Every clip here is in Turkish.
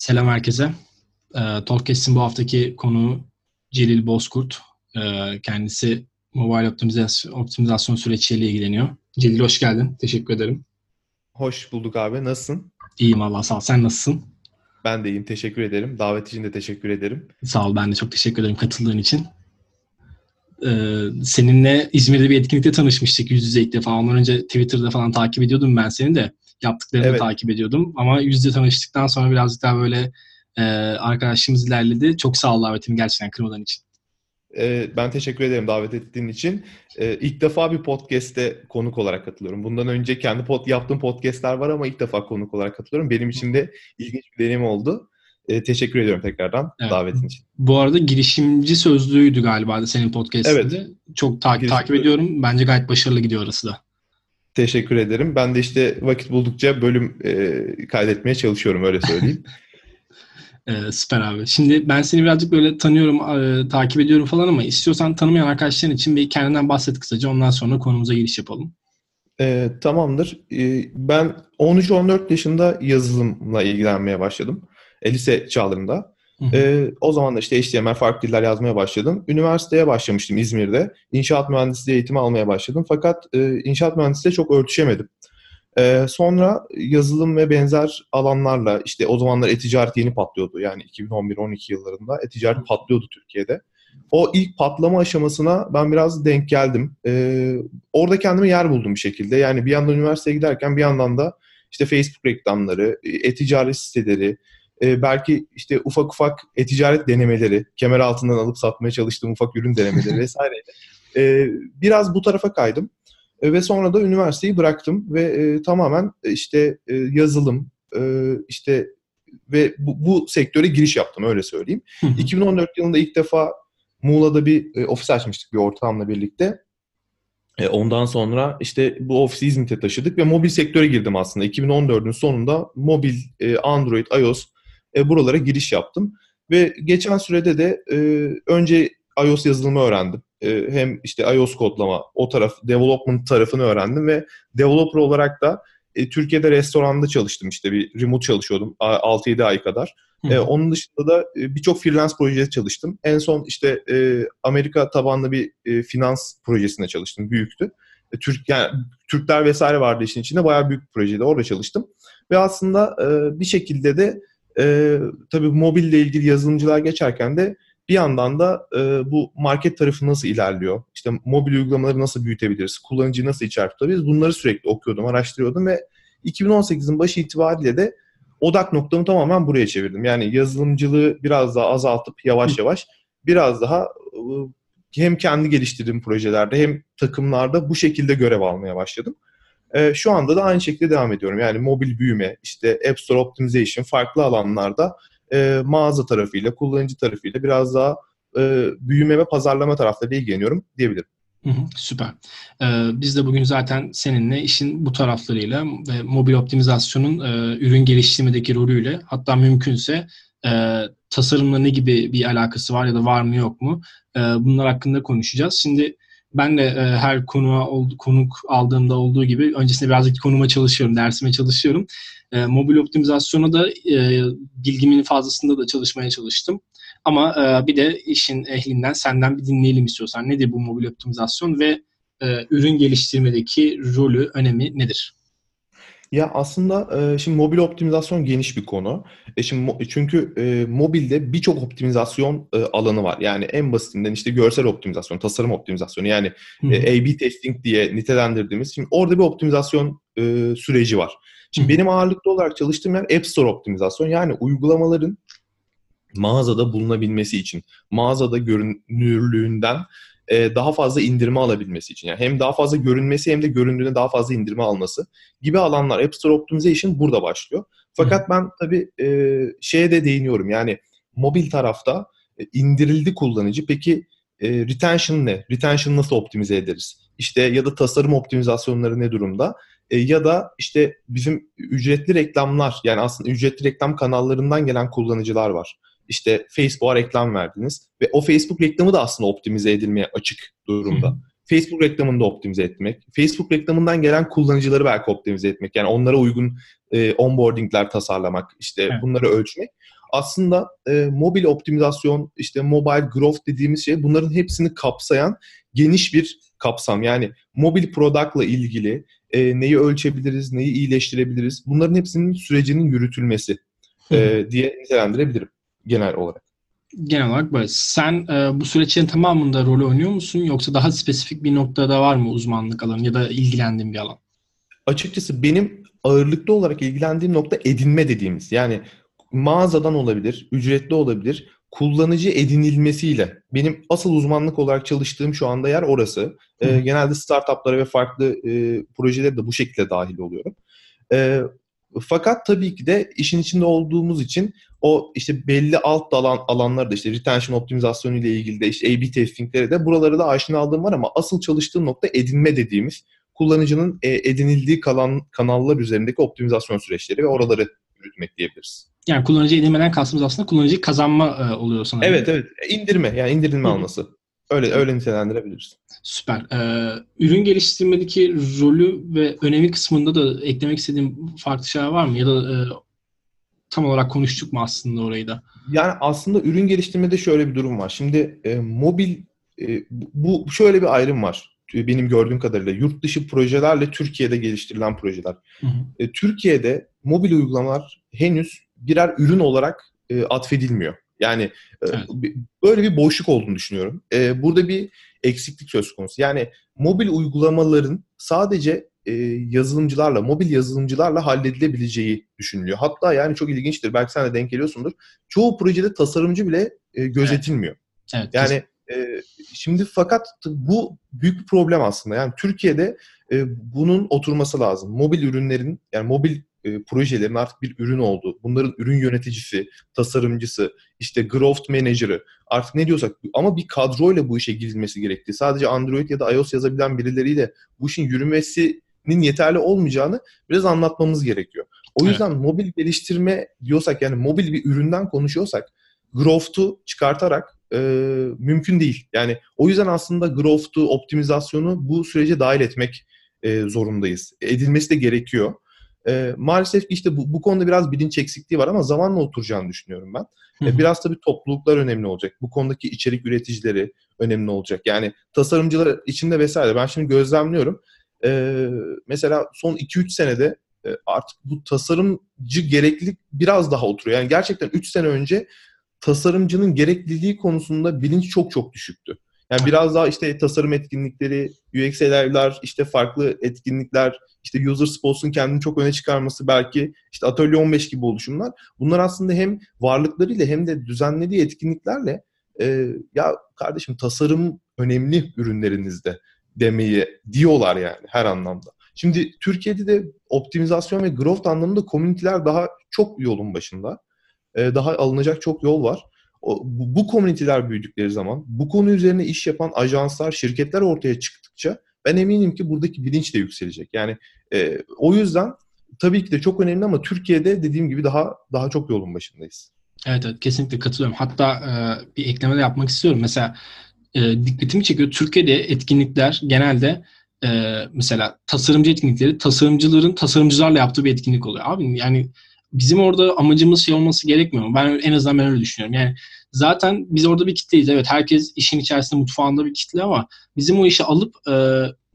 Selam herkese. E, Talkcast'in bu haftaki konuğu Celil Bozkurt. E, kendisi mobile optimizasyon, optimizasyon süreçleriyle ilgileniyor. Celil hoş geldin. Teşekkür ederim. Hoş bulduk abi. Nasılsın? İyiyim Allah sağ ol. Sen nasılsın? Ben de iyiyim. Teşekkür ederim. Davet için de teşekkür ederim. Sağ ol. Ben de çok teşekkür ederim katıldığın için. Ee, seninle İzmir'de bir etkinlikte tanışmıştık yüz yüze ilk defa. Ondan önce Twitter'da falan takip ediyordum ben seni de. Yaptıklarını Evet. takip ediyordum. Ama yüz yüze tanıştıktan sonra birazcık daha böyle e, arkadaşlığımız ilerledi. Çok sağ ol davetimi gerçekten kırmadan için. Ee, ben teşekkür ederim davet ettiğin için. Ee, ilk defa bir podcast'te konuk olarak katılıyorum. Bundan önce kendi pod, yaptığım podcast'ler var ama ilk defa konuk olarak katılıyorum. Benim için de ilginç bir deneyim oldu. Ee, teşekkür ediyorum tekrardan Evet. davetin için. Bu arada girişimci sözlüğüydü galiba da senin podcast'inde. Evet. Çok ta- takip ediyorum. Bence gayet başarılı gidiyor orası da. Teşekkür ederim. Ben de işte vakit buldukça bölüm e, kaydetmeye çalışıyorum öyle söyleyeyim. Ee, süper abi. Şimdi ben seni birazcık böyle tanıyorum, e, takip ediyorum falan ama istiyorsan tanımayan arkadaşların için bir kendinden bahset kısaca. Ondan sonra konumuza giriş yapalım. Ee, tamamdır. Ee, ben 13-14 yaşında yazılımla ilgilenmeye başladım. E, lise çağlarında. Ee, o zaman da işte HTML farklı diller yazmaya başladım. Üniversiteye başlamıştım İzmir'de. İnşaat mühendisliği eğitimi almaya başladım. Fakat e, inşaat mühendisliğiyle çok örtüşemedim. Ee, sonra yazılım ve benzer alanlarla işte o zamanlar e-ticaret yeni patlıyordu. Yani 2011-12 yıllarında e-ticaret patlıyordu Türkiye'de. O ilk patlama aşamasına ben biraz denk geldim. Ee, orada kendime yer buldum bir şekilde. Yani bir yandan üniversiteye giderken bir yandan da işte Facebook reklamları, e-ticaret siteleri, e, belki işte ufak ufak e-ticaret denemeleri, kemer altından alıp satmaya çalıştığım ufak ürün denemeleri vesaire. E, biraz bu tarafa kaydım. E, ve sonra da üniversiteyi bıraktım ve e, tamamen e, işte e, yazılım, e, işte ve bu, bu sektöre giriş yaptım öyle söyleyeyim. Hı hı. 2014 yılında ilk defa Muğla'da bir e, ofis açmıştık bir ortağımla birlikte. E, ondan sonra işte bu ofisi İzmit'e taşıdık ve mobil sektöre girdim aslında. 2014'ün sonunda mobil, e, Android, iOS e, buralara giriş yaptım. Ve geçen sürede de e, önce iOS yazılımı öğrendim. E, hem işte iOS kodlama, o taraf, development tarafını öğrendim ve developer olarak da e, Türkiye'de restoranda çalıştım işte bir remote çalışıyordum a- 6-7 ay kadar. E, onun dışında da e, birçok freelance projede çalıştım. En son işte e, Amerika tabanlı bir e, finans projesinde çalıştım. Büyüktü. E, Türk yani Türkler vesaire vardı işin içinde. Bayağı büyük bir projede orada çalıştım. Ve aslında e, bir şekilde de e, tabii mobille ilgili yazılımcılar geçerken de bir yandan da e, bu market tarafı nasıl ilerliyor? İşte mobil uygulamaları nasıl büyütebiliriz? Kullanıcıyı nasıl içeri tutabiliriz? Bunları sürekli okuyordum, araştırıyordum ve 2018'in başı itibariyle de odak noktamı tamamen buraya çevirdim. Yani yazılımcılığı biraz daha azaltıp yavaş yavaş biraz daha hem kendi geliştirdiğim projelerde hem takımlarda bu şekilde görev almaya başladım. E, şu anda da aynı şekilde devam ediyorum. Yani mobil büyüme, işte App Store Optimization farklı alanlarda e, mağaza tarafıyla, kullanıcı tarafıyla biraz daha e, büyüme ve pazarlama taraflarıyla ilgileniyorum diyebilirim. Hı hı, süper. Ee, biz de bugün zaten seninle işin bu taraflarıyla ve mobil optimizasyonun e, ürün geliştirmedeki rolüyle hatta mümkünse e, tasarımla ne gibi bir alakası var ya da var mı yok mu e, bunlar hakkında konuşacağız. Şimdi ben de e, her konuğa ol- konuk aldığımda olduğu gibi öncesinde birazcık konuma çalışıyorum, dersime çalışıyorum. E, mobil optimizasyona da e, bilgimin fazlasında da çalışmaya çalıştım. Ama e, bir de işin ehlinden senden bir dinleyelim istiyorsan. Nedir bu mobil optimizasyon ve e, ürün geliştirmedeki rolü, önemi nedir? Ya aslında e, şimdi mobil optimizasyon geniş bir konu. E şimdi mo- çünkü e, mobilde birçok optimizasyon e, alanı var. Yani en basitinden işte görsel optimizasyon, tasarım optimizasyonu yani e, A/B testing diye nitelendirdiğimiz. Şimdi orada bir optimizasyon e, süreci var. Şimdi benim ağırlıklı olarak çalıştığım yer App Store optimizasyon. Yani uygulamaların mağazada bulunabilmesi için, mağazada görünürlüğünden e, daha fazla indirme alabilmesi için. Yani hem daha fazla görünmesi hem de göründüğüne daha fazla indirme alması gibi alanlar. App Store Optimization burada başlıyor. Fakat ben tabii e, şeye de değiniyorum. Yani mobil tarafta e, indirildi kullanıcı. Peki e, retention ne? Retention nasıl optimize ederiz? İşte ya da tasarım optimizasyonları ne durumda? E, ya da işte bizim ücretli reklamlar yani aslında ücretli reklam kanallarından gelen kullanıcılar var. İşte Facebook'a reklam verdiniz ve o Facebook reklamı da aslında optimize edilmeye açık durumda. Hı. Facebook reklamını da optimize etmek, Facebook reklamından gelen kullanıcıları belki optimize etmek, yani onlara uygun e, onboardingler tasarlamak, işte evet. bunları ölçmek. Aslında e, mobil optimizasyon, işte mobile growth dediğimiz şey bunların hepsini kapsayan geniş bir kapsam. Yani mobil product'la ilgili e, neyi ölçebiliriz, neyi iyileştirebiliriz bunların hepsinin sürecinin yürütülmesi e, diye nitelendirebilirim genel olarak. Genel olarak böyle. Sen e, bu süreçlerin tamamında rol oynuyor musun yoksa daha spesifik bir noktada var mı uzmanlık alanı ya da ilgilendiğin bir alan? Açıkçası benim ağırlıklı olarak ilgilendiğim nokta edinme dediğimiz. Yani mağazadan olabilir, ücretli olabilir, kullanıcı edinilmesiyle. Benim asıl uzmanlık olarak çalıştığım şu anda yer orası. E, genelde startuplara ve farklı e, projelere de bu şekilde dahil oluyorum. E, fakat tabii ki de işin içinde olduğumuz için o işte belli alt alan alanlarda işte retention optimizasyonu ile ilgili de işte A-B testingleri de buraları da aşina aldığım var ama asıl çalıştığım nokta edinme dediğimiz kullanıcının e, edinildiği kalan kanallar üzerindeki optimizasyon süreçleri ve oraları yürütmek diyebiliriz. Yani kullanıcı edinmeden kastımız aslında kullanıcıyı kazanma e, oluyor sanırım. Evet evet indirme yani indirilme Hı. alması. Öyle öyle nitelendirebiliriz. Süper. Ee, ürün geliştirmedeki rolü ve önemi kısmında da eklemek istediğim farklı şeyler var mı? Ya da e, tam olarak konuştuk mu aslında orayı da? Yani aslında ürün geliştirmede şöyle bir durum var. Şimdi e, mobil e, bu şöyle bir ayrım var. Benim gördüğüm kadarıyla yurt dışı projelerle Türkiye'de geliştirilen projeler. Hı hı. E, Türkiye'de mobil uygulamalar henüz birer ürün olarak e, atfedilmiyor. Yani e, evet. böyle bir boşluk olduğunu düşünüyorum. E, burada bir eksiklik söz konusu. Yani mobil uygulamaların sadece e, yazılımcılarla, mobil yazılımcılarla halledilebileceği düşünülüyor. Hatta yani çok ilginçtir. Belki sen de denk geliyorsundur. Çoğu projede tasarımcı bile e, gözetilmiyor. Evet. evet yani e, şimdi fakat bu büyük bir problem aslında. Yani Türkiye'de e, bunun oturması lazım. Mobil ürünlerin yani mobil e, projelerin artık bir ürün olduğu, bunların ürün yöneticisi, tasarımcısı, işte growth manager'ı artık ne diyorsak ama bir kadroyla bu işe girilmesi gerektiği. Sadece Android ya da iOS yazabilen birileriyle bu işin yürümesinin yeterli olmayacağını biraz anlatmamız gerekiyor. O yüzden evet. mobil geliştirme diyorsak yani mobil bir üründen konuşuyorsak growth'u çıkartarak e, mümkün değil. Yani o yüzden aslında growth'u, optimizasyonu bu sürece dahil etmek e, zorundayız. Edilmesi de gerekiyor. E, maalesef işte bu, bu konuda biraz bilinç eksikliği var ama zamanla oturacağını düşünüyorum ben. E, biraz tabii topluluklar önemli olacak. Bu konudaki içerik üreticileri önemli olacak. Yani tasarımcılar içinde vesaire. Ben şimdi gözlemliyorum. E, mesela son 2-3 senede e, artık bu tasarımcı gereklilik biraz daha oturuyor. Yani gerçekten 3 sene önce tasarımcının gerekliliği konusunda bilinç çok çok düşüktü. Yani biraz daha işte tasarım etkinlikleri, UX işte farklı etkinlikler, işte user spots'un kendini çok öne çıkarması belki işte Atölye 15 gibi oluşumlar. Bunlar aslında hem varlıklarıyla hem de düzenlediği etkinliklerle e, ya kardeşim tasarım önemli ürünlerinizde demeyi diyorlar yani her anlamda. Şimdi Türkiye'de de optimizasyon ve growth anlamında komüniteler daha çok yolun başında. E, daha alınacak çok yol var. O, bu komüniteler büyüdükleri zaman, bu konu üzerine iş yapan ajanslar, şirketler ortaya çıktıkça ben eminim ki buradaki bilinç de yükselecek. Yani e, o yüzden tabii ki de çok önemli ama Türkiye'de dediğim gibi daha daha çok yolun başındayız. Evet, evet kesinlikle katılıyorum. Hatta e, bir ekleme de yapmak istiyorum. Mesela e, dikkatimi çekiyor. Türkiye'de etkinlikler genelde e, mesela tasarımcı etkinlikleri tasarımcıların tasarımcılarla yaptığı bir etkinlik oluyor. Abi yani bizim orada amacımız şey olması gerekmiyor mu? Ben en azından ben öyle düşünüyorum. Yani zaten biz orada bir kitleyiz. Evet herkes işin içerisinde mutfağında bir kitle ama bizim o işi alıp e,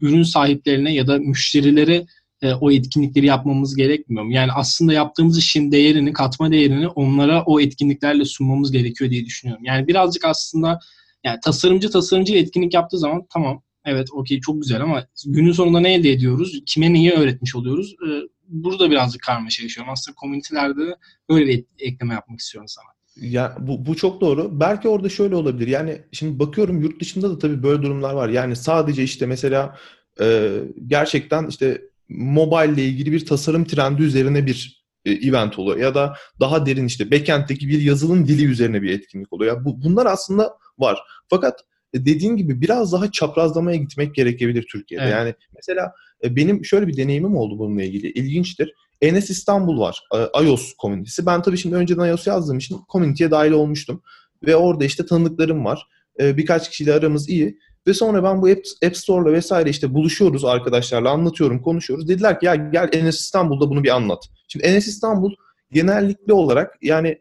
ürün sahiplerine ya da müşterilere e, o etkinlikleri yapmamız gerekmiyor mu? Yani aslında yaptığımız işin değerini, katma değerini onlara o etkinliklerle sunmamız gerekiyor diye düşünüyorum. Yani birazcık aslında yani tasarımcı tasarımcı etkinlik yaptığı zaman tamam evet okey çok güzel ama günün sonunda ne elde ediyoruz? Kime neyi öğretmiş oluyoruz? E, burada birazcık karmaşa yaşıyorum. Aslında komünitelerde böyle bir ekleme yapmak istiyorum sana. Ya bu, bu çok doğru. Belki orada şöyle olabilir. Yani şimdi bakıyorum yurt dışında da tabii böyle durumlar var. Yani sadece işte mesela e, gerçekten işte mobile ile ilgili bir tasarım trendi üzerine bir e, event oluyor ya da daha derin işte backend'teki bir yazılım dili üzerine bir etkinlik oluyor. Ya bu, bunlar aslında var. Fakat e, dediğin gibi biraz daha çaprazlamaya gitmek gerekebilir Türkiye'de. Evet. Yani mesela e, benim şöyle bir deneyimim oldu bununla ilgili. İlginçtir. Enes İstanbul var. E, iOS komünitesi. Ben tabii şimdi önceden iOS yazdığım için komüniteye dahil olmuştum. Ve orada işte tanıdıklarım var. Birkaç kişiyle aramız iyi. Ve sonra ben bu App, App Store'la vesaire işte buluşuyoruz arkadaşlarla anlatıyorum, konuşuyoruz. Dediler ki ya gel Enes İstanbul'da bunu bir anlat. Şimdi Enes İstanbul genellikle olarak yani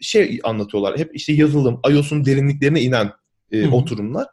şey anlatıyorlar. Hep işte yazılım, iOS'un derinliklerine inen e, oturumlar.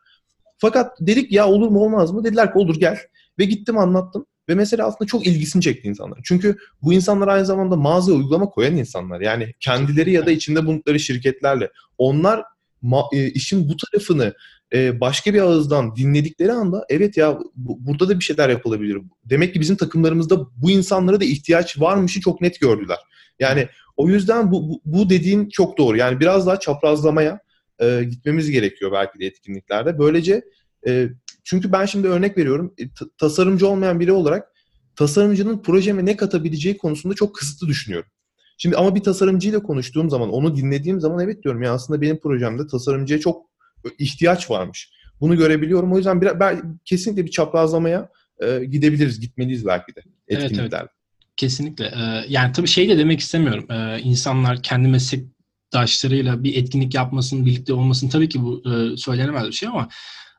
Fakat dedik ya olur mu olmaz mı? Dediler ki olur gel. Ve gittim anlattım. Ve mesela aslında çok ilgisini çekti insanlar. Çünkü bu insanlar aynı zamanda mağaza uygulama koyan insanlar. Yani kendileri ya da içinde bulundukları şirketlerle. Onlar ma- e, işin bu tarafını e, başka bir ağızdan dinledikleri anda evet ya bu, burada da bir şeyler yapılabilir. Demek ki bizim takımlarımızda bu insanlara da ihtiyaç varmışı çok net gördüler. Yani o yüzden bu, bu, bu dediğin çok doğru. Yani biraz daha çaprazlamaya e, gitmemiz gerekiyor belki de etkinliklerde. Böylece e, çünkü ben şimdi örnek veriyorum e, tasarımcı olmayan biri olarak tasarımcının projeme ne katabileceği konusunda çok kısıtlı düşünüyorum. Şimdi ama bir tasarımcıyla konuştuğum zaman, onu dinlediğim zaman evet diyorum ya aslında benim projemde tasarımcıya çok ihtiyaç varmış. Bunu görebiliyorum. O yüzden bir, ben kesinlikle bir çaprazlamaya e, gidebiliriz, gitmeliyiz belki de etkinliklerde. Evet, evet. Kesinlikle. Ee, yani tabii şey de demek istemiyorum. Ee, insanlar kendi meslektaşlarıyla bir etkinlik yapmasın, birlikte olmasın tabii ki bu e, söylenemez bir şey ama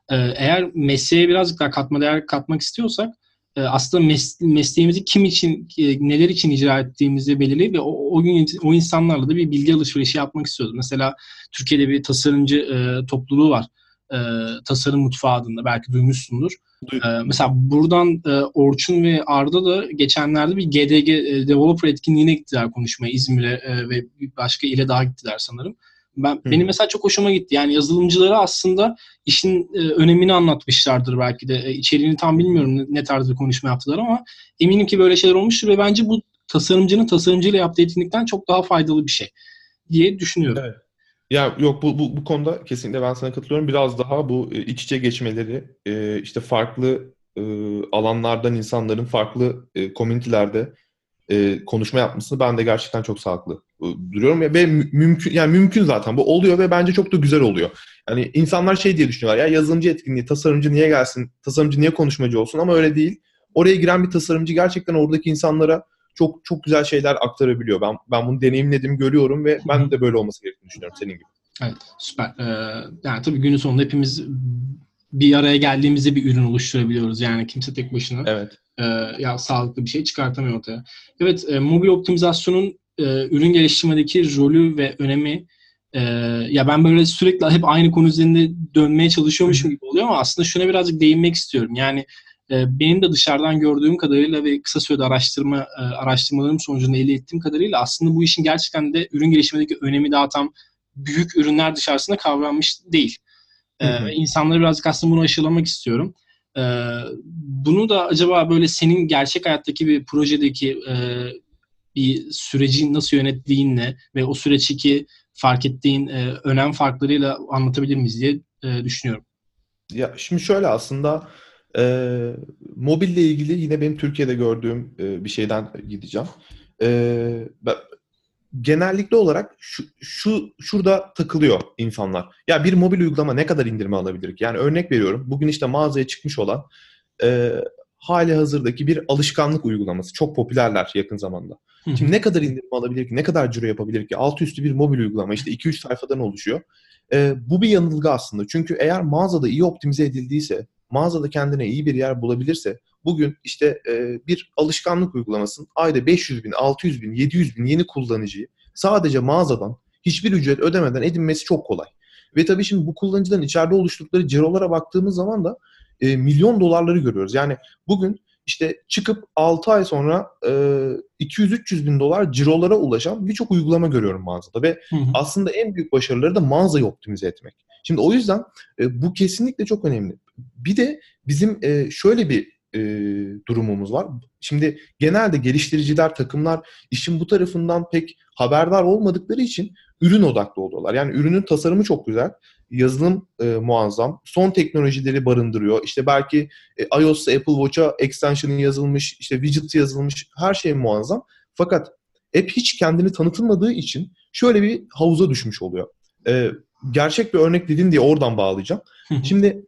e, eğer mesleğe birazcık daha katma değer katmak istiyorsak aslında mes- mesleğimizi kim için, e, neler için icra ettiğimizi belirleyip ve o, o gün o insanlarla da bir bilgi alışverişi yapmak istiyoruz. Mesela Türkiye'de bir tasarımcı e, topluluğu var. E, Tasarım Mutfağı adında belki duymuşsundur. E, mesela buradan e, Orçun ve Arda da geçenlerde bir GDG e, Developer etkinliğine gittiler konuşmaya İzmir'e e, ve başka ile daha gittiler sanırım. Ben hmm. benim mesela çok hoşuma gitti. Yani yazılımcılara aslında işin e, önemini anlatmışlardır belki de. E, içeriğini tam bilmiyorum ne, ne tarz bir konuşma yaptılar ama eminim ki böyle şeyler olmuştur ve bence bu tasarımcının tasarımcıyla yaptığı etkinlikten çok daha faydalı bir şey diye düşünüyorum. Evet. Ya yok bu, bu bu konuda kesinlikle ben sana katılıyorum. Biraz daha bu e, iç içe geçmeleri, e, işte farklı e, alanlardan insanların farklı e, komünitelerde e, konuşma yapmasını ben de gerçekten çok sağlıklı duruyorum ya ve mümkün yani mümkün zaten bu oluyor ve bence çok da güzel oluyor. Yani insanlar şey diye düşünüyorlar ya yazılımcı etkinliği, tasarımcı niye gelsin, tasarımcı niye konuşmacı olsun ama öyle değil. Oraya giren bir tasarımcı gerçekten oradaki insanlara çok çok güzel şeyler aktarabiliyor. Ben ben bunu deneyimledim, görüyorum ve ben de böyle olması gerektiğini düşünüyorum senin gibi. Evet, süper. Ee, yani tabii günün sonunda hepimiz bir araya geldiğimizde bir ürün oluşturabiliyoruz. Yani kimse tek başına evet. e, ya sağlıklı bir şey çıkartamıyor ortaya. Evet, e, mobil optimizasyonun e, ürün geliştirmedeki rolü ve önemi e, ya ben böyle sürekli hep aynı konu üzerinde dönmeye çalışıyormuşum gibi oluyor ama aslında şuna birazcık değinmek istiyorum. Yani e, benim de dışarıdan gördüğüm kadarıyla ve kısa sürede araştırma e, araştırmalarım sonucunda elde ettiğim kadarıyla aslında bu işin gerçekten de ürün geliştirmedeki önemi daha tam büyük ürünler dışarısında kavranmış değil. Hı hı. insanları birazcık aslında bunu aşılamak istiyorum. Ee, bunu da acaba böyle senin gerçek hayattaki bir projedeki e, bir süreci nasıl yönettiğinle ve o süreçteki fark ettiğin e, önem farklarıyla anlatabilir miyiz diye e, düşünüyorum. Ya şimdi şöyle aslında e, mobille ilgili yine benim Türkiye'de gördüğüm e, bir şeyden gideceğim. E, genellikle olarak şu, şu şurada takılıyor insanlar. Ya bir mobil uygulama ne kadar indirme alabilir ki? Yani örnek veriyorum. Bugün işte mağazaya çıkmış olan e, hali hazırdaki bir alışkanlık uygulaması. Çok popülerler yakın zamanda. Şimdi ne kadar indirme alabilir ki? Ne kadar ciro yapabilir ki? Altı üstü bir mobil uygulama. işte 2-3 sayfadan oluşuyor. E, bu bir yanılgı aslında. Çünkü eğer mağazada iyi optimize edildiyse, mağazada kendine iyi bir yer bulabilirse bugün işte e, bir alışkanlık uygulamasının ayda 500 bin, 600 bin, 700 bin yeni kullanıcıyı sadece mağazadan hiçbir ücret ödemeden edinmesi çok kolay. Ve tabii şimdi bu kullanıcıların içeride oluşturdukları cirolara baktığımız zaman da e, milyon dolarları görüyoruz. Yani bugün işte çıkıp 6 ay sonra e, 200-300 bin dolar cirolara ulaşan birçok uygulama görüyorum mağazada ve hı hı. aslında en büyük başarıları da mağazayı optimize etmek. Şimdi o yüzden e, bu kesinlikle çok önemli. Bir de bizim e, şöyle bir e, durumumuz var. Şimdi genelde geliştiriciler, takımlar işin bu tarafından pek haberdar olmadıkları için ürün odaklı oluyorlar. Yani ürünün tasarımı çok güzel, yazılım e, muazzam, son teknolojileri barındırıyor. İşte belki e, iOS'ta Apple Watch'a extension'ı yazılmış, işte widget yazılmış, her şey muazzam. Fakat app hiç kendini tanıtılmadığı için şöyle bir havuza düşmüş oluyor. Ee, gerçek bir örnek dedin diye oradan bağlayacağım. Şimdi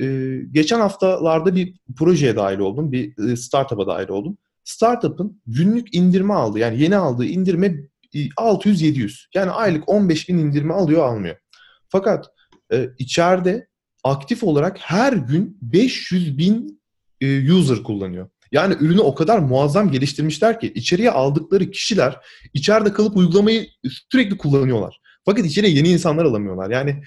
e, geçen haftalarda bir projeye dahil oldum. Bir e, startup'a dahil oldum. Startup'ın günlük indirme aldı. Yani yeni aldığı indirme 600-700. Yani aylık 15 bin indirme alıyor almıyor. Fakat e, içeride aktif olarak her gün 500 bin e, user kullanıyor. Yani ürünü o kadar muazzam geliştirmişler ki içeriye aldıkları kişiler içeride kalıp uygulamayı sürekli kullanıyorlar. Fakat içeriye yeni insanlar alamıyorlar. Yani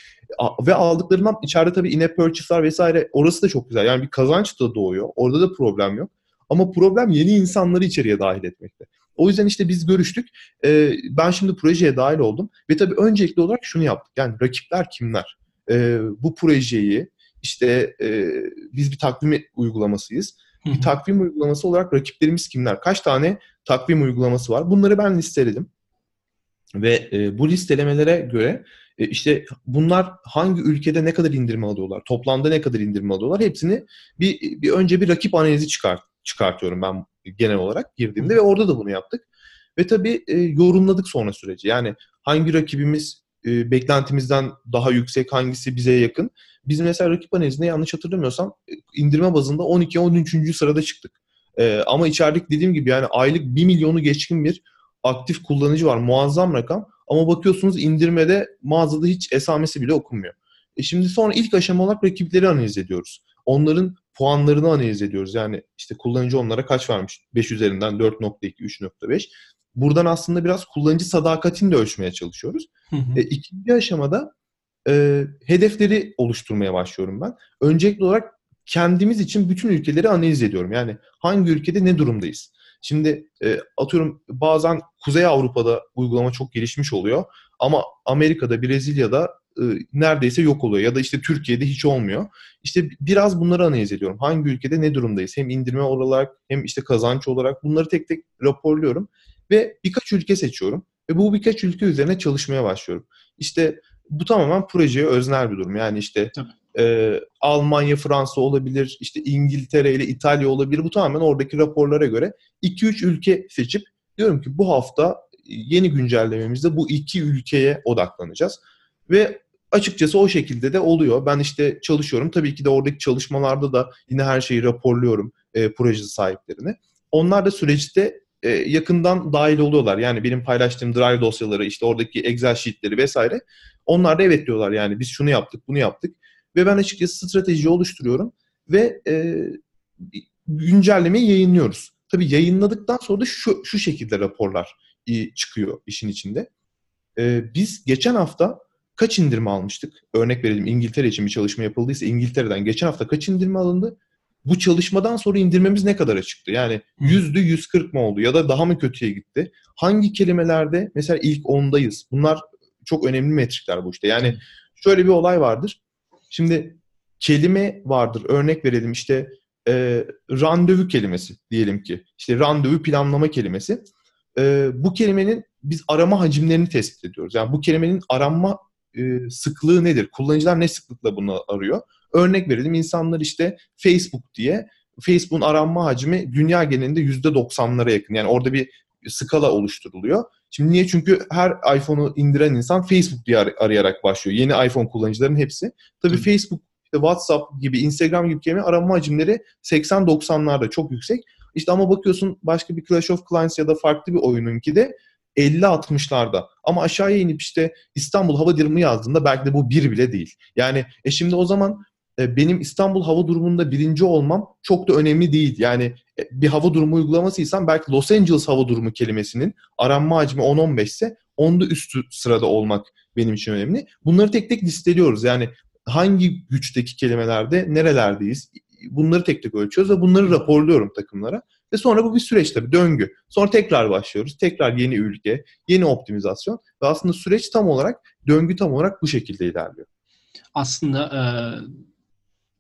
ve aldıklarından içeride tabii in-app purchase'lar vesaire orası da çok güzel. Yani bir kazanç da doğuyor. Orada da problem yok. Ama problem yeni insanları içeriye dahil etmekte. O yüzden işte biz görüştük. Ee, ben şimdi projeye dahil oldum. Ve tabii öncelikli olarak şunu yaptık. Yani rakipler kimler? Ee, bu projeyi işte e, biz bir takvim uygulamasıyız. Bir takvim uygulaması olarak rakiplerimiz kimler? Kaç tane takvim uygulaması var? Bunları ben listeledim. Ve e, bu listelemelere göre e, işte bunlar hangi ülkede ne kadar indirme alıyorlar, toplamda ne kadar indirme alıyorlar hepsini bir, bir önce bir rakip analizi çıkart, çıkartıyorum ben genel olarak girdiğimde ve orada da bunu yaptık. Ve tabii e, yorumladık sonra süreci. Yani hangi rakibimiz e, beklentimizden daha yüksek, hangisi bize yakın. Biz mesela rakip analizinde yanlış hatırlamıyorsam e, indirme bazında 12-13. sırada çıktık. E, ama içerideki dediğim gibi yani aylık 1 milyonu geçkin bir aktif kullanıcı var. Muazzam rakam. Ama bakıyorsunuz indirmede mağazada hiç esamesi bile okunmuyor. E şimdi sonra ilk aşama olarak rakipleri analiz ediyoruz. Onların puanlarını analiz ediyoruz. Yani işte kullanıcı onlara kaç vermiş? 5 üzerinden 4.2, 3.5. Buradan aslında biraz kullanıcı sadakatini de ölçmeye çalışıyoruz. Hı hı. E, ikinci aşamada e, hedefleri oluşturmaya başlıyorum ben. Öncelikli olarak kendimiz için bütün ülkeleri analiz ediyorum. Yani hangi ülkede ne durumdayız? Şimdi e, atıyorum bazen Kuzey Avrupa'da uygulama çok gelişmiş oluyor ama Amerika'da, Brezilya'da e, neredeyse yok oluyor ya da işte Türkiye'de hiç olmuyor. İşte biraz bunları analiz ediyorum. Hangi ülkede ne durumdayız? Hem indirme olarak hem işte kazanç olarak bunları tek tek raporluyorum ve birkaç ülke seçiyorum ve bu birkaç ülke üzerine çalışmaya başlıyorum. İşte bu tamamen projeye öznel bir durum. Yani işte e, Almanya, Fransa olabilir, işte İngiltere ile İtalya olabilir. Bu tamamen oradaki raporlara göre 2-3 ülke seçip diyorum ki bu hafta yeni güncellememizde bu iki ülkeye odaklanacağız. Ve açıkçası o şekilde de oluyor. Ben işte çalışıyorum. Tabii ki de oradaki çalışmalarda da yine her şeyi raporluyorum e, proje sahiplerine. Onlar da süreçte e, yakından dahil oluyorlar. Yani benim paylaştığım Drive dosyaları, işte oradaki Excel sheetleri vesaire. Onlar da evet diyorlar yani biz şunu yaptık, bunu yaptık. Ve ben açıkçası strateji oluşturuyorum ve e, güncellemeyi yayınlıyoruz. Tabii yayınladıktan sonra da şu, şu şekilde raporlar e, çıkıyor işin içinde. E, biz geçen hafta kaç indirme almıştık? Örnek verelim İngiltere için bir çalışma yapıldıysa İngiltere'den geçen hafta kaç indirme alındı? Bu çalışmadan sonra indirmemiz ne kadar çıktı? Yani yüzde 140 mı oldu ya da daha mı kötüye gitti? Hangi kelimelerde mesela ilk ondayız? Bunlar çok önemli metrikler bu işte. Yani şöyle bir olay vardır. Şimdi kelime vardır. Örnek verelim işte e, randevu kelimesi diyelim ki. İşte randevu planlama kelimesi. E, bu kelimenin biz arama hacimlerini tespit ediyoruz. Yani bu kelimenin aranma e, sıklığı nedir? Kullanıcılar ne sıklıkla bunu arıyor? Örnek verelim insanlar işte Facebook diye Facebook'un aranma hacmi dünya genelinde %90'lara yakın. Yani orada bir skala oluşturuluyor. Şimdi niye? Çünkü her iPhone'u indiren insan Facebook diye arayarak başlıyor. Yeni iPhone kullanıcıların hepsi. Tabii Hı. Facebook, işte WhatsApp gibi, Instagram gibi kelime arama hacimleri 80-90'larda çok yüksek. İşte ama bakıyorsun başka bir Clash of Clans ya da farklı bir oyununki de 50-60'larda. Ama aşağıya inip işte İstanbul hava durumu yazdığında belki de bu bir bile değil. Yani e şimdi o zaman benim İstanbul hava durumunda birinci olmam çok da önemli değil. Yani e, bir hava durumu uygulamasıysam belki Los Angeles hava durumu kelimesinin aranma hacmi 10-15 ise onda üstü sırada olmak benim için önemli. Bunları tek tek listeliyoruz. Yani hangi güçteki kelimelerde nerelerdeyiz? Bunları tek tek ölçüyoruz ve bunları raporluyorum takımlara. Ve sonra bu bir süreç tabii, döngü. Sonra tekrar başlıyoruz. Tekrar yeni ülke, yeni optimizasyon. Ve aslında süreç tam olarak, döngü tam olarak bu şekilde ilerliyor. Aslında e,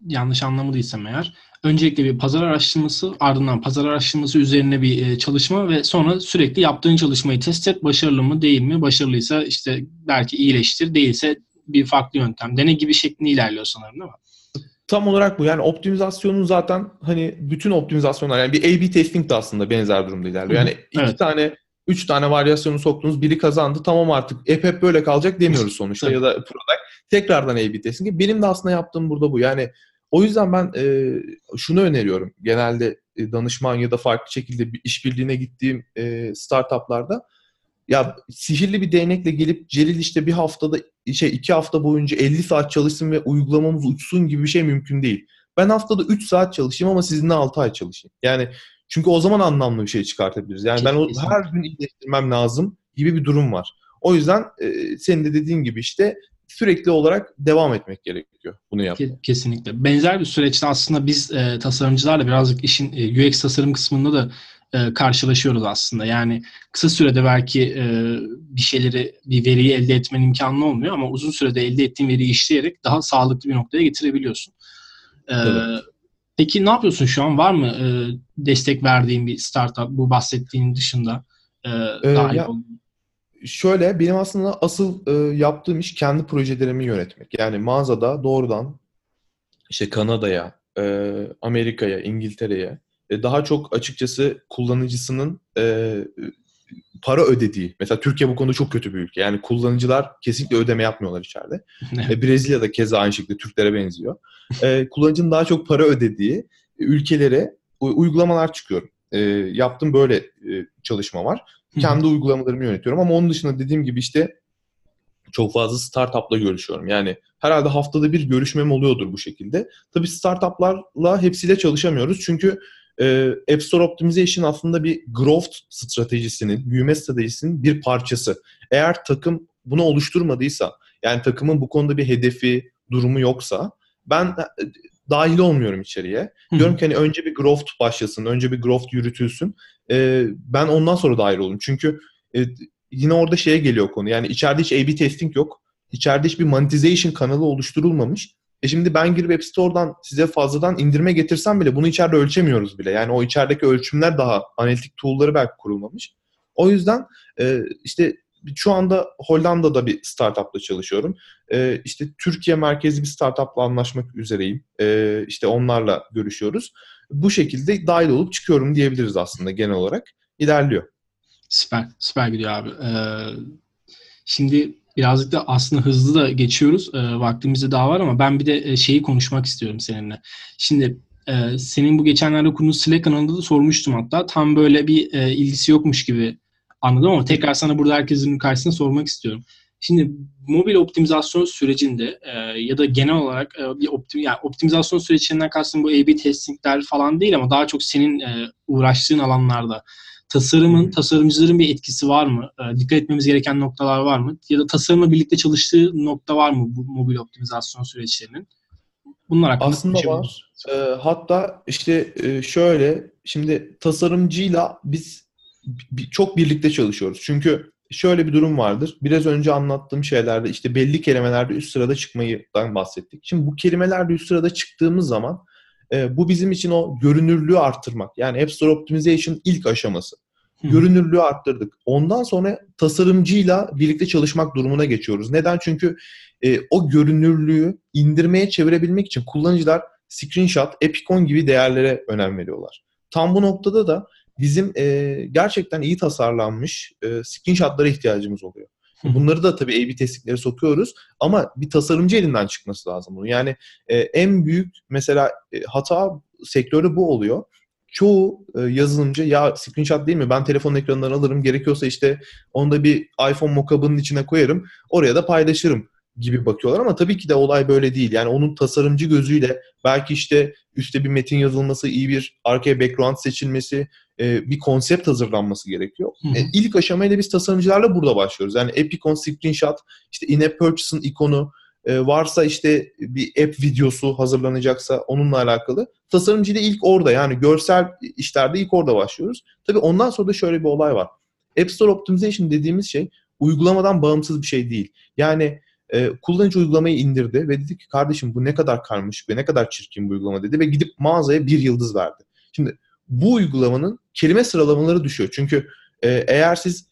yanlış anlamadıysam eğer öncelikle bir pazar araştırması ardından pazar araştırması üzerine bir e, çalışma ve sonra sürekli yaptığın çalışmayı test et başarılı mı değil mi başarılıysa işte belki iyileştir değilse bir farklı yöntem dene gibi şeklinde ilerliyor sanırım değil mi? Tam olarak bu. Yani optimizasyonun zaten hani bütün optimizasyonlar yani bir A-B testing de aslında benzer durumda ilerliyor. Yani iki evet. tane Üç tane varyasyonu soktunuz, biri kazandı. Tamam artık hep hep böyle kalacak demiyoruz sonuçta ya da product. Tekrardan A-B testing. Benim de aslında yaptığım burada bu. Yani o yüzden ben e, şunu öneriyorum. Genelde e, danışman ya da farklı şekilde bir işbirliğine gittiğim e, startuplarda ya sihirli bir değnekle gelip Celil işte bir haftada şey iki hafta boyunca 50 saat çalışsın ve uygulamamız uçsun gibi bir şey mümkün değil. Ben haftada 3 saat çalışayım ama sizinle 6 ay çalışayım. Yani çünkü o zaman anlamlı bir şey çıkartabiliriz. Yani ben o her gün iyileştirmem lazım gibi bir durum var. O yüzden e, senin de dediğin gibi işte sürekli olarak devam etmek gerekiyor bunu yapmaya. Kesinlikle. Benzer bir süreçte aslında biz e, tasarımcılarla birazcık işin e, UX tasarım kısmında da e, karşılaşıyoruz aslında. Yani kısa sürede belki e, bir şeyleri, bir veriyi elde etmen imkanı olmuyor ama uzun sürede elde ettiğin veriyi işleyerek daha sağlıklı bir noktaya getirebiliyorsun. E, evet. Peki ne yapıyorsun şu an? Var mı e, destek verdiğin bir startup bu bahsettiğin dışında e, ee, dahil ya, Şöyle benim aslında asıl e, yaptığım iş kendi projelerimi yönetmek. Yani mağazada doğrudan işte Kanada'ya, e, Amerika'ya, İngiltere'ye e, daha çok açıkçası kullanıcısının e, para ödediği. Mesela Türkiye bu konuda çok kötü bir ülke. Yani kullanıcılar kesinlikle ödeme yapmıyorlar içeride. e, Brezilya'da keza aynı şekilde Türklere benziyor. E, kullanıcının daha çok para ödediği ülkelere uygulamalar çıkıyor. E, yaptığım böyle e, çalışma var. Kendi uygulamalarımı yönetiyorum ama onun dışında dediğim gibi işte çok fazla startupla görüşüyorum. Yani herhalde haftada bir görüşmem oluyordur bu şekilde. Tabii startuplarla hepsiyle çalışamıyoruz. Çünkü e, App Store Optimization aslında bir growth stratejisinin, büyüme stratejisinin bir parçası. Eğer takım bunu oluşturmadıysa, yani takımın bu konuda bir hedefi, durumu yoksa ben e, dahil olmuyorum içeriye. Hı. Diyorum ki hani önce bir growth başlasın, önce bir growth yürütülsün. E, ben ondan sonra dahil olayım. Çünkü e, yine orada şeye geliyor konu. Yani içeride hiç A-B testing yok. İçeride hiçbir monetization kanalı oluşturulmamış. E şimdi ben girip App Store'dan size fazladan indirme getirsem bile bunu içeride ölçemiyoruz bile. Yani o içerideki ölçümler daha analitik tool'ları belki kurulmamış. O yüzden e, işte şu anda Hollanda'da bir startupla çalışıyorum. E, işte Türkiye merkezli bir startupla anlaşmak üzereyim. E, işte onlarla görüşüyoruz. Bu şekilde dahil olup çıkıyorum diyebiliriz aslında genel olarak. İlerliyor. Süper, süper gidiyor abi. Ee, şimdi birazcık da aslında hızlı da geçiyoruz. E, vaktimiz daha var ama ben bir de e, şeyi konuşmak istiyorum seninle. Şimdi e, senin bu geçenlerde kurduğun Slack kanalında da sormuştum hatta. Tam böyle bir e, ilgisi yokmuş gibi anladım ama tekrar sana burada herkesin karşısında sormak istiyorum. Şimdi mobil optimizasyon sürecinde e, ya da genel olarak e, bir optim, yani optimizasyon sürecinden kastım bu A-B testingler falan değil ama daha çok senin e, uğraştığın alanlarda tasarımın, tasarımcıların bir etkisi var mı? E, dikkat etmemiz gereken noktalar var mı? Ya da tasarımla birlikte çalıştığı nokta var mı bu mobil optimizasyon süreçlerinin? Bunlar hakkında Aslında var. E, hatta işte e, şöyle, şimdi tasarımcıyla biz çok birlikte çalışıyoruz. Çünkü şöyle bir durum vardır. Biraz önce anlattığım şeylerde işte belli kelimelerde üst sırada çıkmayıdan bahsettik. Şimdi bu kelimelerde üst sırada çıktığımız zaman e, bu bizim için o görünürlüğü arttırmak. Yani App Store Optimization ilk aşaması. Görünürlüğü arttırdık. Ondan sonra tasarımcıyla birlikte çalışmak durumuna geçiyoruz. Neden? Çünkü e, o görünürlüğü indirmeye çevirebilmek için kullanıcılar screenshot, epicon gibi değerlere önem veriyorlar. Tam bu noktada da bizim e, gerçekten iyi tasarlanmış e, screenshotlara ihtiyacımız oluyor. Bunları da tabii A-B testlere sokuyoruz ama bir tasarımcı elinden çıkması lazım bunun. Yani e, en büyük mesela e, hata sektörü bu oluyor. Çoğu e, yazılımcı ya screenshot değil mi ben telefonun ekranından alırım gerekiyorsa işte onu da bir iPhone mockup'ının içine koyarım oraya da paylaşırım gibi bakıyorlar ama tabii ki de olay böyle değil. Yani onun tasarımcı gözüyle belki işte üstte bir metin yazılması, iyi bir arkaya background seçilmesi, e, bir konsept hazırlanması gerekiyor. Hı hı. E, ilk aşamayla biz tasarımcılarla burada başlıyoruz. Yani Epicon screenshot, işte in-app purchase'ın ikonu, e, varsa işte bir app videosu hazırlanacaksa onunla alakalı. Tasarımcı da ilk orada yani görsel işlerde ilk orada başlıyoruz. Tabii ondan sonra da şöyle bir olay var. App Store Optimization dediğimiz şey uygulamadan bağımsız bir şey değil. Yani e, kullanıcı uygulamayı indirdi ve dedi ki kardeşim bu ne kadar karmış ve ne kadar çirkin bu uygulama dedi ve gidip mağazaya bir yıldız verdi. Şimdi bu uygulamanın kelime sıralamaları düşüyor. Çünkü e, eğer siz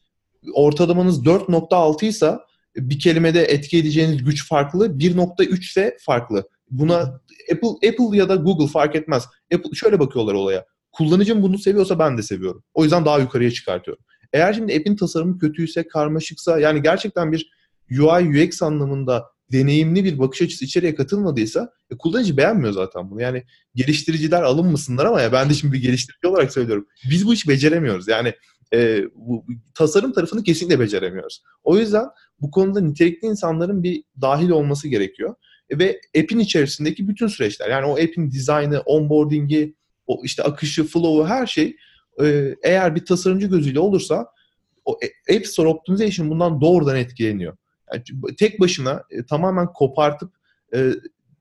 ortalamanız 4.6 ise bir kelimede etki edeceğiniz güç farklı, 1.3 ise farklı. Buna Apple Apple ya da Google fark etmez. Apple şöyle bakıyorlar olaya. Kullanıcım bunu seviyorsa ben de seviyorum. O yüzden daha yukarıya çıkartıyorum. Eğer şimdi app'in tasarımı kötüyse, karmaşıksa yani gerçekten bir UI UX anlamında deneyimli bir bakış açısı içeriye katılmadıysa e, kullanıcı beğenmiyor zaten bunu. Yani geliştiriciler alınmasınlar ama ya ben de şimdi bir geliştirici olarak söylüyorum. Biz bu işi beceremiyoruz. Yani e, bu, tasarım tarafını kesinlikle beceremiyoruz. O yüzden bu konuda nitelikli insanların bir dahil olması gerekiyor. E, ve app'in içerisindeki bütün süreçler yani o app'in dizaynı, onboarding'i, o işte akışı, flow'u her şey e, eğer bir tasarımcı gözüyle olursa o e, App Store Optimization bundan doğrudan etkileniyor. Tek başına e, tamamen kopartıp e,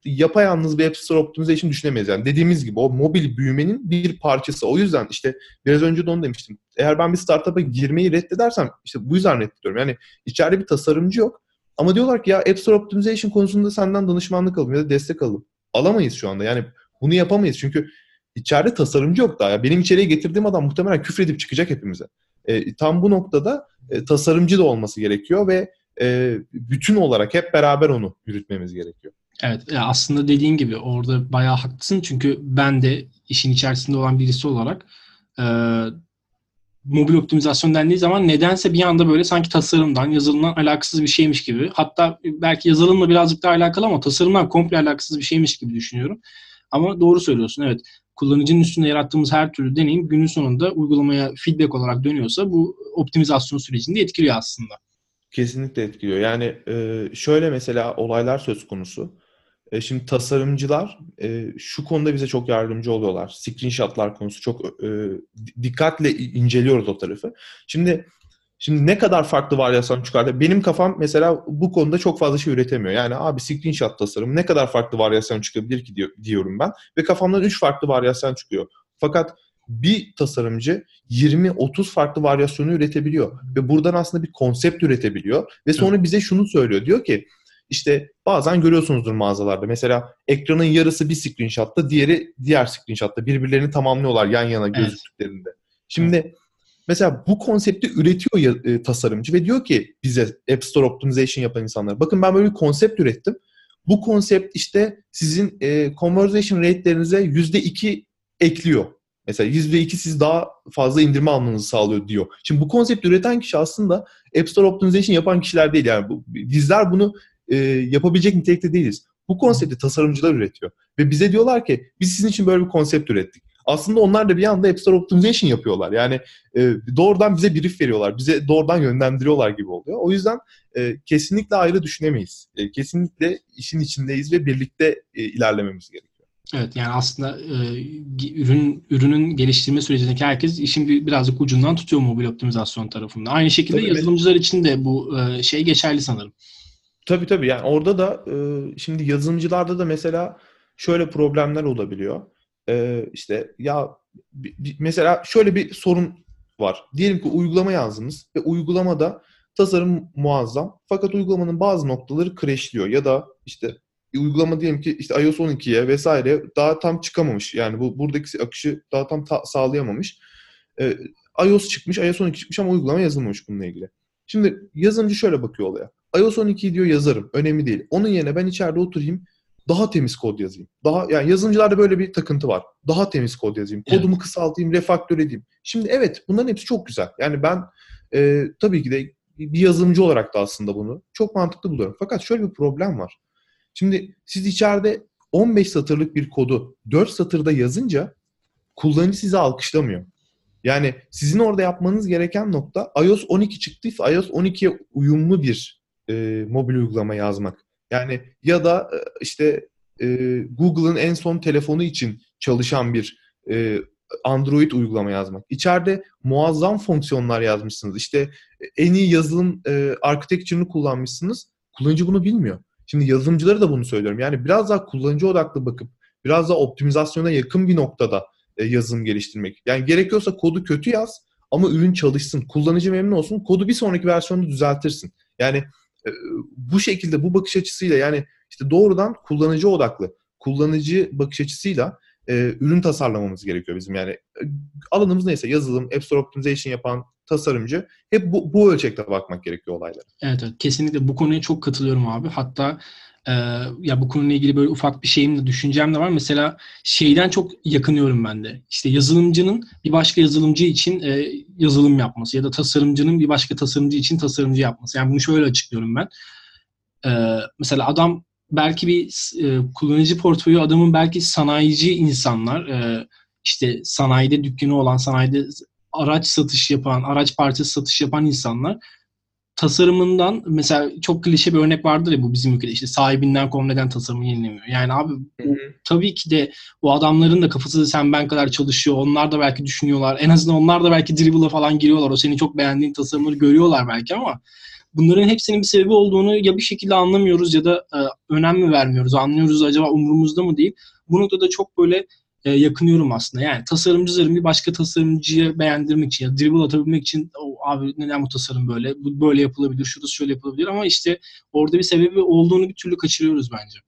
yapayalnız bir App Store Optimization düşünemeyiz. Yani dediğimiz gibi o mobil büyümenin bir parçası. O yüzden işte biraz önce de onu demiştim. Eğer ben bir startup'a girmeyi reddedersem işte bu yüzden reddediyorum. Yani içeride bir tasarımcı yok. Ama diyorlar ki ya App Store Optimization konusunda senden danışmanlık alalım ya da destek alalım. Alamayız şu anda. Yani bunu yapamayız. Çünkü içeride tasarımcı yok daha. Ya. Benim içeriye getirdiğim adam muhtemelen küfredip çıkacak hepimize. E, tam bu noktada e, tasarımcı da olması gerekiyor ve e, bütün olarak hep beraber onu yürütmemiz gerekiyor. Evet ya aslında dediğin gibi orada bayağı haklısın çünkü ben de işin içerisinde olan birisi olarak e, mobil optimizasyon dendiği zaman nedense bir anda böyle sanki tasarımdan, yazılımdan alakasız bir şeymiş gibi. Hatta belki yazılımla birazcık daha alakalı ama tasarımdan komple alakasız bir şeymiş gibi düşünüyorum. Ama doğru söylüyorsun evet. Kullanıcının üstünde yarattığımız her türlü deneyim günün sonunda uygulamaya feedback olarak dönüyorsa bu optimizasyon sürecini etkiliyor aslında. Kesinlikle etkiliyor. Yani şöyle mesela olaylar söz konusu. E, şimdi tasarımcılar e, şu konuda bize çok yardımcı oluyorlar. Screenshotlar konusu çok e, dikkatle inceliyoruz o tarafı. Şimdi şimdi ne kadar farklı varyasyon çıkardı? Benim kafam mesela bu konuda çok fazla şey üretemiyor. Yani abi screenshot tasarım ne kadar farklı varyasyon çıkabilir ki diyorum ben. Ve kafamdan 3 farklı varyasyon çıkıyor. Fakat bir tasarımcı 20-30 farklı varyasyonu üretebiliyor. Ve buradan aslında bir konsept üretebiliyor. Ve sonra bize şunu söylüyor. Diyor ki işte bazen görüyorsunuzdur mağazalarda. Mesela ekranın yarısı bir screenshotta, diğeri diğer screenshotta. Birbirlerini tamamlıyorlar yan yana gözüktüklerinde. Evet. Şimdi evet. mesela bu konsepti üretiyor e, tasarımcı ve diyor ki bize App Store Optimization yapan insanlar. Bakın ben böyle bir konsept ürettim. Bu konsept işte sizin e, conversation rate'lerinize %2 ekliyor. Mesela %2 siz daha fazla indirme almanızı sağlıyor diyor. Şimdi bu konsept üreten kişi aslında App Store Optimization yapan kişiler değil. Yani bu, bizler bunu e, yapabilecek nitelikte değiliz. Bu konsepti tasarımcılar üretiyor. Ve bize diyorlar ki biz sizin için böyle bir konsept ürettik. Aslında onlar da bir anda App Store Optimization yapıyorlar. Yani e, doğrudan bize brief veriyorlar. Bize doğrudan yönlendiriyorlar gibi oluyor. O yüzden e, kesinlikle ayrı düşünemeyiz. E, kesinlikle işin içindeyiz ve birlikte e, ilerlememiz gerekiyor. Evet yani aslında e, ürün ürünün geliştirme sürecindeki herkes işin bir, birazcık ucundan tutuyor mobil optimizasyon tarafında. Aynı şekilde Tabii yazılımcılar evet. için de bu e, şey geçerli sanırım. Tabii tabii yani orada da e, şimdi yazılımcılarda da mesela şöyle problemler olabiliyor. E, işte ya mesela şöyle bir sorun var. Diyelim ki uygulama yazdınız ve uygulamada tasarım muazzam fakat uygulamanın bazı noktaları crashliyor ya da işte uygulama diyelim ki işte iOS 12'ye vesaire daha tam çıkamamış. Yani bu buradaki akışı daha tam ta- sağlayamamış. Ee, iOS çıkmış, iOS 12 çıkmış ama uygulama yazılmamış bununla ilgili. Şimdi yazılımcı şöyle bakıyor olaya iOS 12 diyor yazarım. Önemli değil. Onun yerine ben içeride oturayım daha temiz kod yazayım. Daha yani yazılımcılarda böyle bir takıntı var. Daha temiz kod yazayım. Kodumu evet. kısaltayım, refaktör edeyim. Şimdi evet bunların hepsi çok güzel. Yani ben e, tabii ki de bir yazılımcı olarak da aslında bunu çok mantıklı buluyorum. Fakat şöyle bir problem var. Şimdi siz içeride 15 satırlık bir kodu 4 satırda yazınca kullanıcı sizi alkışlamıyor. Yani sizin orada yapmanız gereken nokta iOS 12 çıktıysa iOS 12'ye uyumlu bir e, mobil uygulama yazmak. Yani ya da e, işte e, Google'ın en son telefonu için çalışan bir e, Android uygulama yazmak. İçeride muazzam fonksiyonlar yazmışsınız. İşte e, en iyi yazılım e, architecture'ını kullanmışsınız. Kullanıcı bunu bilmiyor. Şimdi yazılımcıları da bunu söylüyorum. Yani biraz daha kullanıcı odaklı bakıp biraz daha optimizasyona yakın bir noktada e, yazılım geliştirmek. Yani gerekiyorsa kodu kötü yaz ama ürün çalışsın. Kullanıcı memnun olsun. Kodu bir sonraki versiyonda düzeltirsin. Yani ee, bu şekilde bu bakış açısıyla yani işte doğrudan kullanıcı odaklı, kullanıcı bakış açısıyla e, ürün tasarlamamız gerekiyor bizim. Yani e, alanımız neyse yazılım, App Store Optimization yapan tasarımcı hep bu, bu ölçekte bakmak gerekiyor olaylara. Evet, evet kesinlikle bu konuya çok katılıyorum abi. Hatta Ee, ya bu konuyla ilgili böyle ufak bir şeyim de düşüncem de var. Mesela şeyden çok yakınıyorum ben de. İşte yazılımcının bir başka yazılımcı için e, yazılım yapması ya da tasarımcının bir başka tasarımcı için tasarımcı yapması. Yani bunu şöyle açıklıyorum ben. Ee, mesela adam belki bir e, kullanıcı portföyü adamın belki sanayici insanlar e, işte sanayide dükkanı olan sanayide araç satış yapan, araç parçası satış yapan insanlar tasarımından mesela çok klişe bir örnek vardır ya bu bizim ülkede işte sahibinden konu neden tasarımı yenilemiyor. Yani abi bu, tabii ki de o adamların da kafası sen ben kadar çalışıyor. Onlar da belki düşünüyorlar. En azından onlar da belki dribble'a falan giriyorlar. O senin çok beğendiğin tasarımları görüyorlar belki ama bunların hepsinin bir sebebi olduğunu ya bir şekilde anlamıyoruz ya da e, önem mi vermiyoruz? Anlıyoruz acaba umurumuzda mı değil? Bu noktada çok böyle e, yakınıyorum aslında. Yani tasarımcıların bir başka tasarımcıya beğendirmek için ya dribble atabilmek için o, abi neden bu tasarım böyle? Bu böyle yapılabilir, şurası şöyle yapılabilir ama işte orada bir sebebi olduğunu bir türlü kaçırıyoruz bence.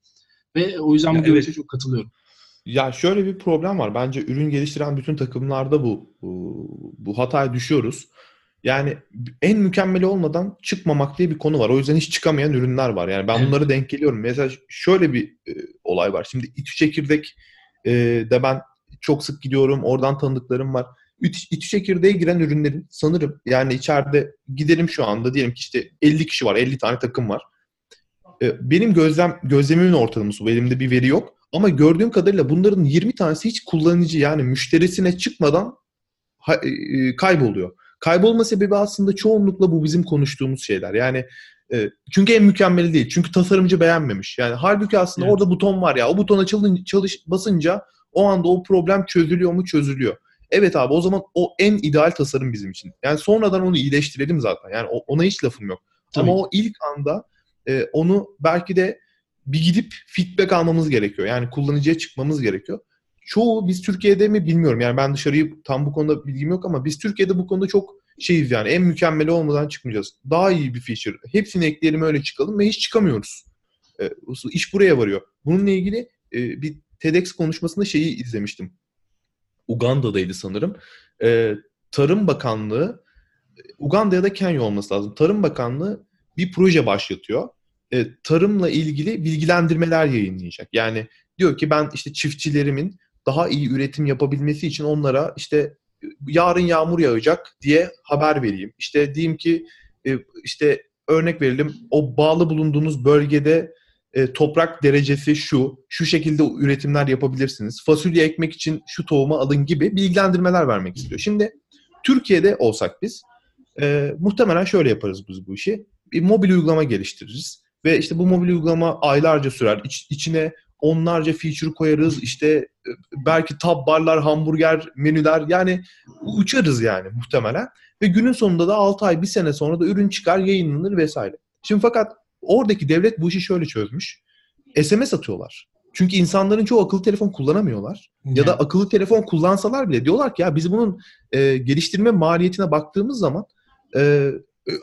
Ve o yüzden bu görüşe evet. çok katılıyorum. Ya şöyle bir problem var. Bence ürün geliştiren bütün takımlarda bu bu, bu hataya düşüyoruz. Yani en mükemmeli olmadan çıkmamak diye bir konu var. O yüzden hiç çıkamayan ürünler var. Yani ben bunları denk geliyorum. Mesela şöyle bir e, olay var. Şimdi İTÜ çekirdek e, de ben çok sık gidiyorum. Oradan tanıdıklarım var. İTÜ çekirdeğe giren ürünlerin sanırım yani içeride gidelim şu anda diyelim ki işte 50 kişi var. 50 tane takım var. E, benim gözlem gözlemimin ortalaması bu. Elimde bir veri yok. Ama gördüğüm kadarıyla bunların 20 tanesi hiç kullanıcı yani müşterisine çıkmadan ha, e, kayboluyor. Kaybolma sebebi aslında çoğunlukla bu bizim konuştuğumuz şeyler. Yani e, çünkü en mükemmeli değil. Çünkü tasarımcı beğenmemiş. Yani halbuki aslında evet. orada buton var ya. O butona çalış, çalış basınca o anda o problem çözülüyor mu? Çözülüyor. Evet abi o zaman o en ideal tasarım bizim için. Yani sonradan onu iyileştirelim zaten. Yani ona hiç lafım yok. Tabii. Ama o ilk anda e, onu belki de bir gidip feedback almamız gerekiyor. Yani kullanıcıya çıkmamız gerekiyor çoğu biz Türkiye'de mi bilmiyorum. Yani ben dışarıyı tam bu konuda bilgim yok ama biz Türkiye'de bu konuda çok şeyiz yani. En mükemmeli olmadan çıkmayacağız. Daha iyi bir feature. Hepsini ekleyelim öyle çıkalım ve hiç çıkamıyoruz. E, iş buraya varıyor. Bununla ilgili e, bir TEDx konuşmasında şeyi izlemiştim. Uganda'daydı sanırım. E, Tarım Bakanlığı Uganda ya da Kenya olması lazım. Tarım Bakanlığı bir proje başlatıyor. E, tarımla ilgili bilgilendirmeler yayınlayacak. Yani diyor ki ben işte çiftçilerimin daha iyi üretim yapabilmesi için onlara işte yarın yağmur yağacak diye haber vereyim. İşte diyeyim ki e, işte örnek verelim o bağlı bulunduğunuz bölgede e, toprak derecesi şu, şu şekilde üretimler yapabilirsiniz. Fasulye ekmek için şu tohumu alın gibi bilgilendirmeler vermek istiyor. Şimdi Türkiye'de olsak biz e, muhtemelen şöyle yaparız biz bu işi. Bir mobil uygulama geliştiririz. Ve işte bu mobil uygulama aylarca sürer. İç, içine onlarca feature koyarız. İşte e, belki tab barlar, hamburger menüler yani uçarız yani muhtemelen. Ve günün sonunda da 6 ay, 1 sene sonra da ürün çıkar, yayınlanır vesaire. Şimdi fakat oradaki devlet bu işi şöyle çözmüş. SMS atıyorlar. Çünkü insanların çoğu akıllı telefon kullanamıyorlar. Yani. Ya da akıllı telefon kullansalar bile diyorlar ki ya biz bunun e, geliştirme maliyetine baktığımız zaman e,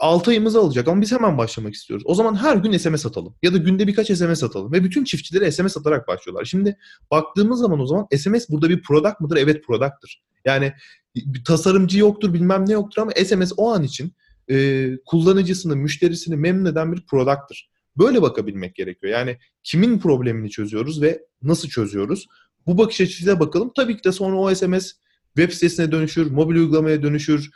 6 ayımız alacak ama biz hemen başlamak istiyoruz. O zaman her gün SMS atalım ya da günde birkaç SMS atalım ve bütün çiftçilere SMS atarak başlıyorlar. Şimdi baktığımız zaman o zaman SMS burada bir product mıdır? Evet product'tır. Yani bir tasarımcı yoktur bilmem ne yoktur ama SMS o an için e, kullanıcısını, müşterisini memnun eden bir product'tır. Böyle bakabilmek gerekiyor. Yani kimin problemini çözüyoruz ve nasıl çözüyoruz? Bu bakış açısıyla bakalım. Tabii ki de sonra o SMS web sitesine dönüşür, mobil uygulamaya dönüşür,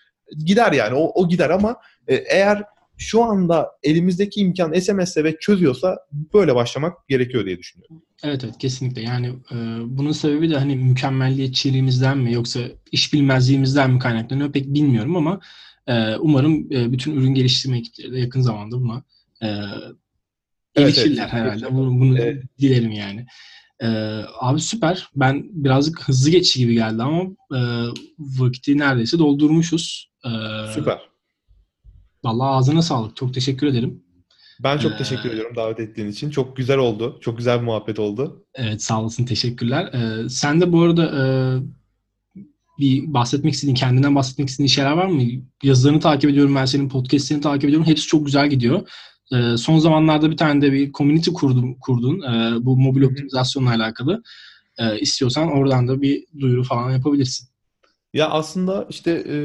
gider yani o, o gider ama e, eğer şu anda elimizdeki imkan SMS'le ve çözüyorsa böyle başlamak gerekiyor diye düşünüyorum. Evet evet kesinlikle yani e, bunun sebebi de hani mükemmelliyetçiliğimizden mi yoksa iş bilmezliğimizden mi kaynaklanıyor pek bilmiyorum ama e, umarım e, bütün ürün geliştirme ekipleri de yakın zamanda buna e, erişirler evet, herhalde. Bunu, bunu evet. dilerim yani. Ee, abi süper. Ben birazcık hızlı geçici gibi geldi ama e, vakti neredeyse doldurmuşuz. Ee, süper. Vallahi ağzına sağlık. Çok teşekkür ederim. Ben çok ee, teşekkür ediyorum davet ettiğin için. Çok güzel oldu. Çok güzel bir muhabbet oldu. Evet sağ olasın. Teşekkürler. Ee, sen de bu arada e, bir bahsetmek istediğin, kendinden bahsetmek istediğin şeyler var mı? Yazılarını takip ediyorum ben senin podcastlerini takip ediyorum. Hepsi çok güzel gidiyor. E, son zamanlarda bir tane de bir community kurdum, kurdun e, bu mobil optimizasyonla alakalı. E, istiyorsan oradan da bir duyuru falan yapabilirsin. Ya aslında işte e,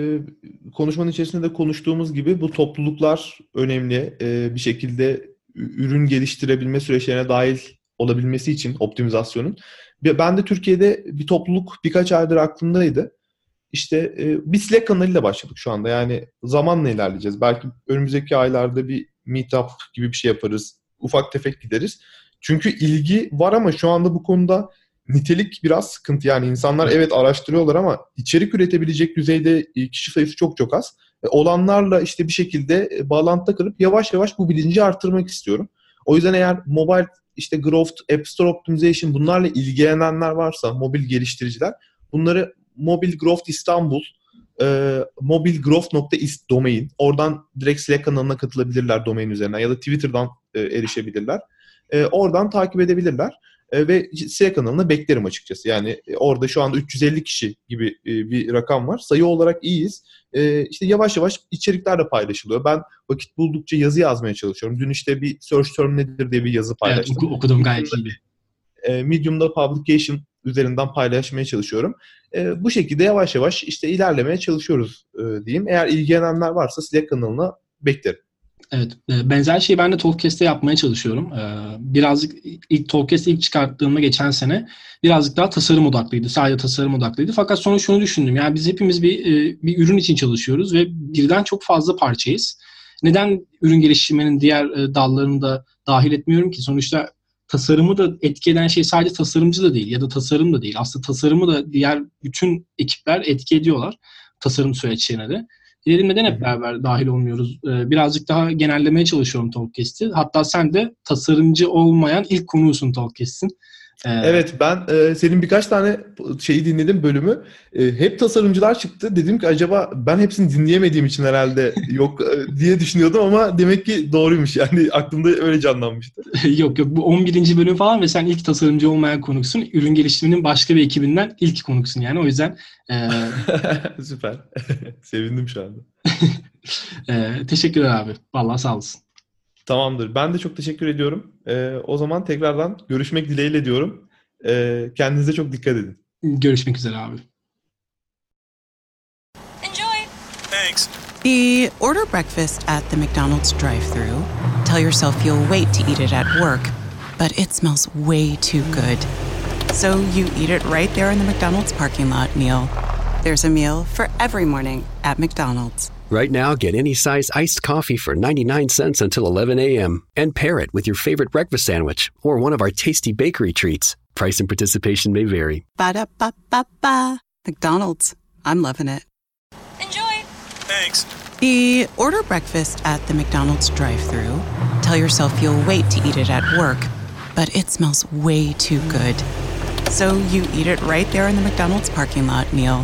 konuşmanın içerisinde de konuştuğumuz gibi bu topluluklar önemli. E, bir şekilde ürün geliştirebilme süreçlerine dahil olabilmesi için optimizasyonun. Ben de Türkiye'de bir topluluk birkaç aydır aklımdaydı. İşte e, bir Slack kanalıyla başladık şu anda. Yani zamanla ilerleyeceğiz. Belki önümüzdeki aylarda bir meetup gibi bir şey yaparız. Ufak tefek gideriz. Çünkü ilgi var ama şu anda bu konuda nitelik biraz sıkıntı. Yani insanlar evet araştırıyorlar ama içerik üretebilecek düzeyde e, kişi sayısı çok çok az. E, olanlarla işte bir şekilde e, bağlantıda kalıp yavaş yavaş bu bilinci arttırmak istiyorum. O yüzden eğer mobile işte growth, App Store Optimization bunlarla ilgilenenler varsa, mobil geliştiriciler bunları Mobil Growth İstanbul e, mobilgrowth.ist domain. Oradan direkt Slack kanalına katılabilirler domain üzerinden ya da Twitter'dan e, erişebilirler. E, oradan takip edebilirler. E, ve Slack kanalına beklerim açıkçası. Yani e, orada şu anda 350 kişi gibi e, bir rakam var. Sayı olarak iyiyiz. E, işte yavaş yavaş içerikler de paylaşılıyor. Ben vakit buldukça yazı yazmaya çalışıyorum. Dün işte bir search term nedir diye bir yazı paylaştım. Evet, okudum gayet iyi. E, Medium'da publication üzerinden paylaşmaya çalışıyorum. E, bu şekilde yavaş yavaş işte ilerlemeye çalışıyoruz e, diyeyim. Eğer ilgilenenler varsa Slack kanalına beklerim. Evet. E, benzer şeyi ben de Talkcast'te yapmaya çalışıyorum. E, birazcık ilk Talkcast ilk çıkarttığımda geçen sene birazcık daha tasarım odaklıydı. Sadece tasarım odaklıydı. Fakat sonra şunu düşündüm. Yani biz hepimiz bir e, bir ürün için çalışıyoruz ve birden çok fazla parçayız. Neden ürün geliştirmenin diğer dallarını da dahil etmiyorum ki? Sonuçta tasarımı da etki eden şey sadece tasarımcı da değil ya da tasarım da değil. Aslında tasarımı da diğer bütün ekipler etki ediyorlar tasarım süreçlerine de. Dedim neden hep beraber dahil olmuyoruz? Ee, birazcık daha genellemeye çalışıyorum Talkcast'i. Hatta sen de tasarımcı olmayan ilk konuğusun Talkcast'in. Ee, evet ben e, senin birkaç tane şeyi dinledim bölümü. E, hep tasarımcılar çıktı. Dedim ki acaba ben hepsini dinleyemediğim için herhalde yok e, diye düşünüyordum ama demek ki doğruymuş. Yani aklımda öyle canlanmıştı. yok yok bu 11. bölüm falan ve sen ilk tasarımcı olmayan konuksun. Ürün geliştirmenin başka bir ekibinden ilk konuksun yani. O yüzden e... Süper. Sevindim şu anda. e, teşekkürler abi. Vallahi sağ olasın. Tamamdır. Ben de çok teşekkür ediyorum. Ee, o zaman tekrardan görüşmek dileğiyle diyorum. Ee, kendinize çok dikkat edin. Görüşmek üzere abi. Enjoy. Thanks. The order breakfast at the McDonald's drive-thru. Tell yourself you'll wait to eat it at work, but it smells way too good. So you eat it right there in the McDonald's parking lot meal. There's a meal for every morning at McDonald's. Right now, get any size iced coffee for 99 cents until 11 a.m. and pair it with your favorite breakfast sandwich or one of our tasty bakery treats. Price and participation may vary. Ba da ba ba ba. McDonald's. I'm loving it. Enjoy. Thanks. The order breakfast at the McDonald's drive thru. Tell yourself you'll wait to eat it at work, but it smells way too good. So you eat it right there in the McDonald's parking lot meal.